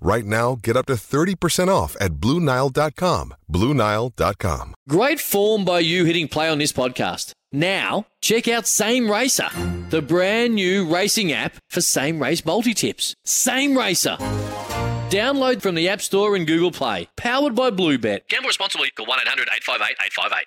Right now, get up to 30% off at BlueNile.com. BlueNile.com. Great form by you hitting play on this podcast. Now, check out Same Racer, the brand new racing app for same race multi tips. Same Racer. Download from the App Store and Google Play. Powered by Bluebet. Gamble responsibly. Call 1 800 858 858.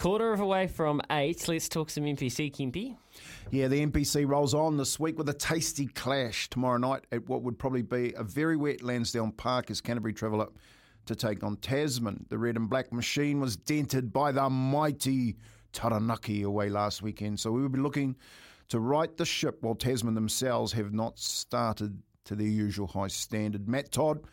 Quarter of away from eight. Let's talk some NPC, Kimpy. Yeah, the NPC rolls on this week with a tasty clash tomorrow night at what would probably be a very wet Lansdowne Park as Canterbury travel up to take on Tasman. The red and black machine was dented by the mighty Taranaki away last weekend, so we will be looking to right the ship while Tasman themselves have not started to their usual high standard. Matt Todd,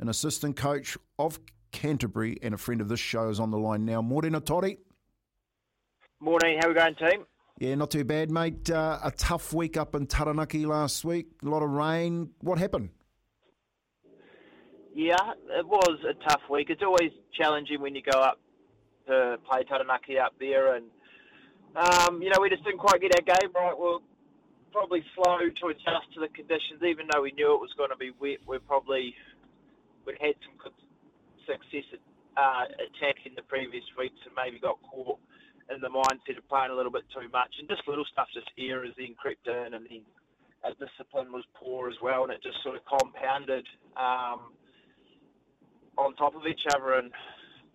an assistant coach of Canterbury and a friend of this show, is on the line now. Morena Toddy. Morning, how are we going, team? Yeah, not too bad, mate. Uh, a tough week up in Taranaki last week. A lot of rain. What happened? Yeah, it was a tough week. It's always challenging when you go up to play Taranaki up there, and um, you know we just didn't quite get our game right. We're probably slow to adjust to the conditions, even though we knew it was going to be wet. We're probably we had some good success at uh, attacking the previous weeks, and maybe got caught the mindset of playing a little bit too much, and just little stuff, just errors then crept in, and then our discipline was poor as well, and it just sort of compounded um, on top of each other. And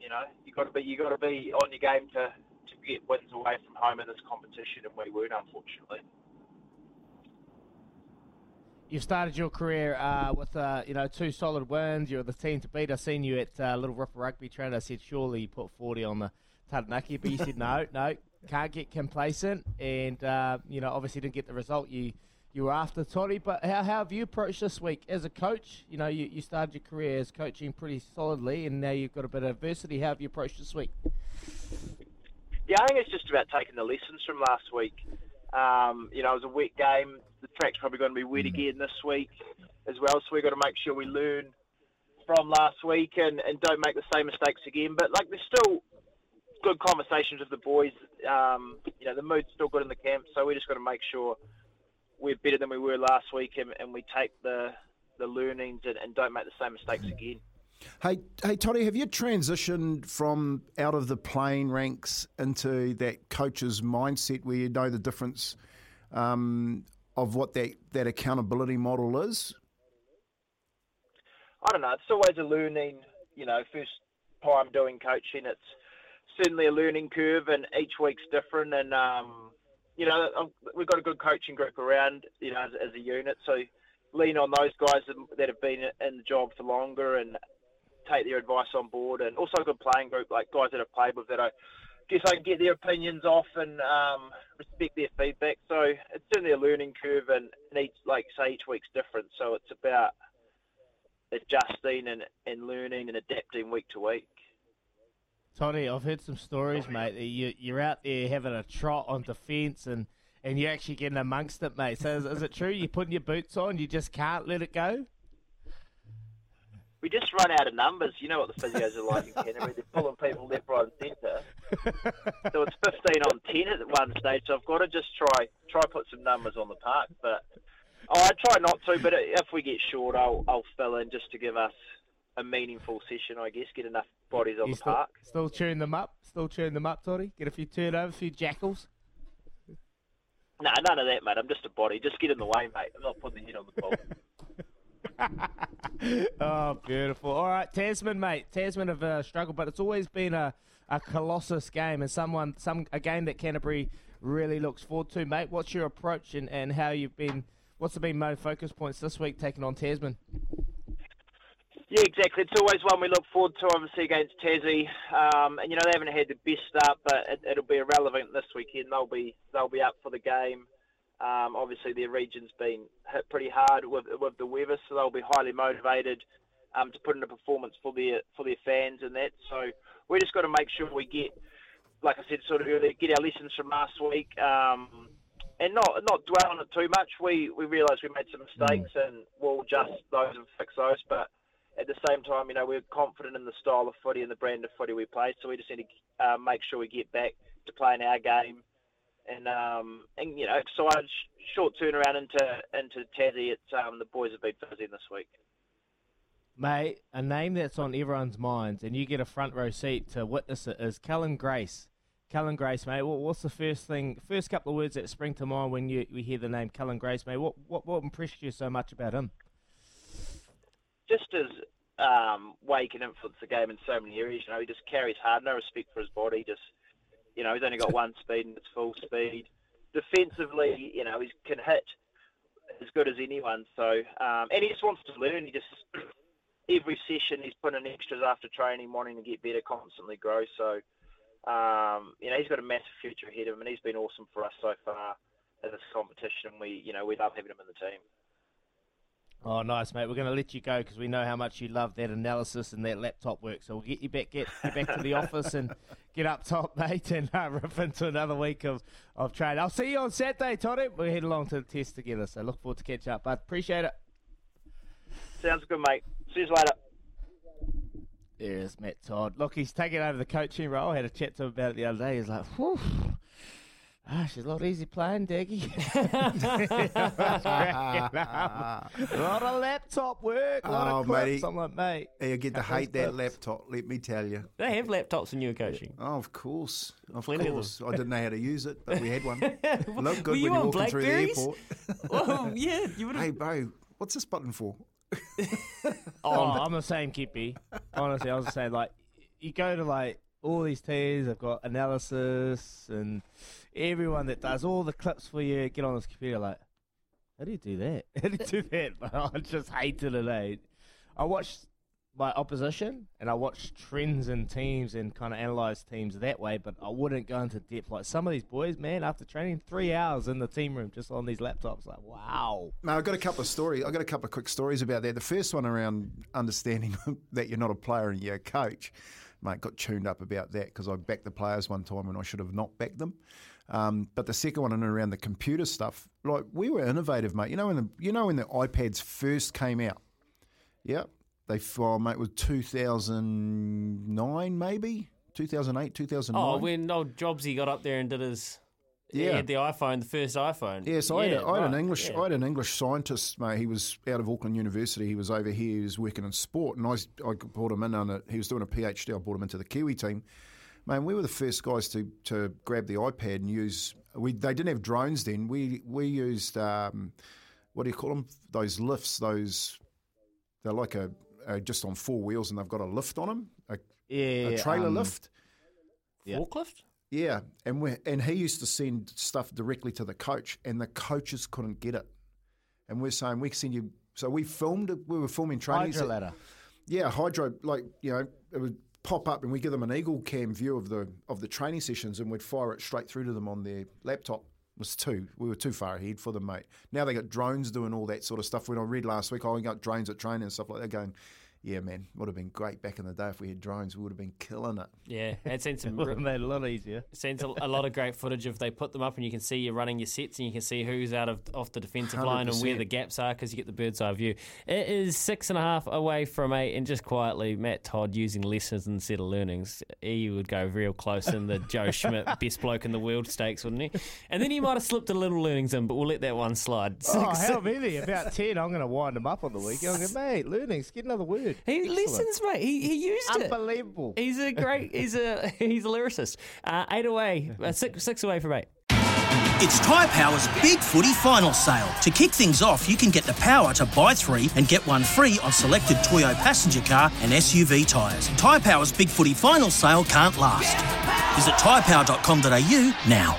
you know, you got to be you got to be on your game to to get wins away from home in this competition, and we weren't, unfortunately. You started your career uh, with uh, you know two solid wins. You're the team to beat. I seen you at uh, Little Ripper Rugby Trainer. I said surely you put 40 on the Taranaki, but you said no, no, can't get complacent. And uh, you know obviously didn't get the result you you were after, Toddy. But how, how have you approached this week as a coach? You know you, you started your career as coaching pretty solidly, and now you've got a bit of adversity. How have you approached this week? Yeah, I think it's just about taking the lessons from last week. Um, you know, it was a wet game. The track's probably going to be wet again this week as well, so we've got to make sure we learn from last week and, and don't make the same mistakes again. But like, there's still good conversations with the boys. Um, you know, the mood's still good in the camp, so we just got to make sure we're better than we were last week and, and we take the the learnings and, and don't make the same mistakes again. Hey, hey, Toddy, have you transitioned from out of the playing ranks into that coach's mindset where you know the difference um, of what that, that accountability model is? I don't know. It's always a learning. You know, first time doing coaching, it's certainly a learning curve, and each week's different. And um, you know, I've- we've got a good coaching group around. You know, as, as a unit, so lean on those guys that, have been in the job for longer and take their advice on board, and also a good playing group like guys that have played with that I guess I can get their opinions off and um, respect their feedback. So it's certainly a learning curve, and, and each like say each week's different. So it's about adjusting and, and learning and adapting week to week. Toddy, I've heard some stories, mate. That you, you're out there having a trot on defence and, and you're actually getting amongst it, mate. So is, is it true? You're putting your boots on, you just can't let it go? We just run out of numbers. You know what the physios are like in Canterbury. They're pulling people left, right, and centre. so it's 15 on 10 at one stage. So I've got to just try try put some numbers on the park. But oh, I try not to. But if we get short, I'll I'll fill in just to give us a meaningful session, I guess. Get enough bodies on You the still, park. still chewing them up? Still chewing them up, Toddy? Get a few turnovers, a few jackals? No, none of that, mate. I'm just a body. Just get in the way, mate. I'm not putting the head on the ball. oh, beautiful. All right, Tasman, mate. Tasman have uh, struggled, but it's always been a, a colossus game and someone some a game that Canterbury really looks forward to, mate. What's your approach and, and how you've been? What's been main focus points this week taking on Tasman? Yeah, exactly. It's always one we look forward to, obviously, against Tassie. Um, and, you know, they haven't had the best start, but it, it'll be irrelevant this weekend. They'll be they'll be up for the game. Um, obviously, their region's been hit pretty hard with, with the weather, so they'll be highly motivated um, to put in a performance for their for their fans and that. So we just got to make sure we get, like I said, sort of earlier, get our lessons from last week. Um, and not not dwell on it too much. We we realise we made some mistakes, and we'll adjust those and fix those. But at the same time, you know, we're confident in the style of footy and the brand of footy we play. So we just need to uh, make sure we get back to playing our game, and um, and you know, excited short turnaround into into Tassie. It's um, the boys have been busy this week. Mate, a name that's on everyone's minds, and you get a front row seat to witness it, is Cullen Grace. Cullen Grace, mate. What, what's the first thing, first couple of words that spring to mind when you we hear the name Cullen Grace, mate? What what what impressed you so much about him? Just um, way he can influence the game in so many areas. You know, he just carries hard, no respect for his body. Just you know, he's only got one speed and it's full speed. Defensively, you know, he can hit as good as anyone. So, um, and he just wants to learn. He just every session he's putting in extras after training, wanting to get better, constantly grow. So, um, you know, he's got a massive future ahead of him, and he's been awesome for us so far in this competition. We, you know, we love having him in the team. Oh, nice, mate. We're going to let you go because we know how much you love that analysis and that laptop work. So we'll get you back, get, get back to the office and get up top, mate, and uh, rip into another week of, of trade. I'll see you on Saturday, Toddy. We'll head along to the test together. So look forward to catch up. But appreciate it. Sounds good, mate. See you later. There's Matt Todd. Look, he's taking over the coaching role. I had a chat to him about it the other day. He's like, whew. Ah, she's a lot easy playing, Daggy. a lot of laptop work, a lot Oh, of clips. matey. I'm like, mate. You get to hate that clips. laptop, let me tell you. They have laptops when you were coaching. Oh, of course. Of Plenty of course. I didn't know how to use it, but we had one. Looked good Were you when on you're walking through the airport. well, yeah, you would have. hey, bro, what's this button for? Oh, I'm the same, Kippy. Honestly, I was saying, like, you go to, like, all these teams, I've got analysis and everyone that does all the clips for you, get on this computer, like, how do you do that? How do you do that? But I just hated it, eh? I watched my opposition and I watched trends in teams and kind of analyze teams that way, but I wouldn't go into depth. Like, some of these boys, man, after training, three hours in the team room just on these laptops, like, wow. Now I've got a couple of stories. I've got a couple of quick stories about that. The first one around understanding that you're not a player and you're a coach. Mate, got tuned up about that because I backed the players one time when I should have not backed them. Um, but the second one and around the computer stuff, like we were innovative, mate. You know when the you know when the iPads first came out, yeah, they well, mate, it was 2009 maybe 2008 2009. Oh, when old Jobsy got up there and did his. Yeah. Yeah. He had the iPhone, the first iPhone. Yes, I, had, a, I had an English. yeah. I had an English scientist, mate. He was out of Auckland University. He was over here. He was working in sport, and I, s- I brought him in on it. He was doing a PhD. I brought him into the Kiwi team. Man, we were the first guys to, to grab the iPad and use. We they didn't have drones then. We we used um, what do you call them? Those lifts. Those they're like a, a just on four wheels, and they've got a lift on them. A, Yeah. a trailer um, lift. Yeah. Forklift? Yeah, and we and he used to send stuff directly to the coach, and the coaches couldn't get it. And we're saying we send you. So we filmed it. We were filming training. Hydro ladder. Yeah, hydro. Like you know, it would pop up, and we give them an eagle cam view of the of the training sessions, and we'd fire it straight through to them on their laptop. It was too. We were too far ahead for them, mate. Now they got drones doing all that sort of stuff. When I read last week, oh, we got drones at training and stuff like that. Going, yeah, man, would have been great back in the day if we had drones. We would have been killing it. Yeah, it's seen some. Would have made it a lot easier. Sends a, a lot of great footage if they put them up and you can see you're running your sets and you can see who's out of off the defensive line and where the gaps are because you get the bird's eye view. It is six and a half away from eight, and just quietly, Matt Todd using lessons instead of learnings. He would go real close in the Joe Schmidt best bloke in the world stakes, wouldn't he? And then he might have slipped a little learnings in, but we'll let that one slide. Oh, Six- how many? About 10. I'm going to wind them up on the week. I'm going, mate, learnings, get another word. He Excellent. listens, mate. He, he used it. Unbelievable. He's a great. He's a he's a lyricist. Uh, eight away, uh, six six away from eight. It's Tyre Power's Big Footy Final Sale. To kick things off, you can get the power to buy three and get one free on selected Toyo passenger car and SUV tyres. Tyre Power's Big Footy Final Sale can't last. Visit tyrepower.com.au now.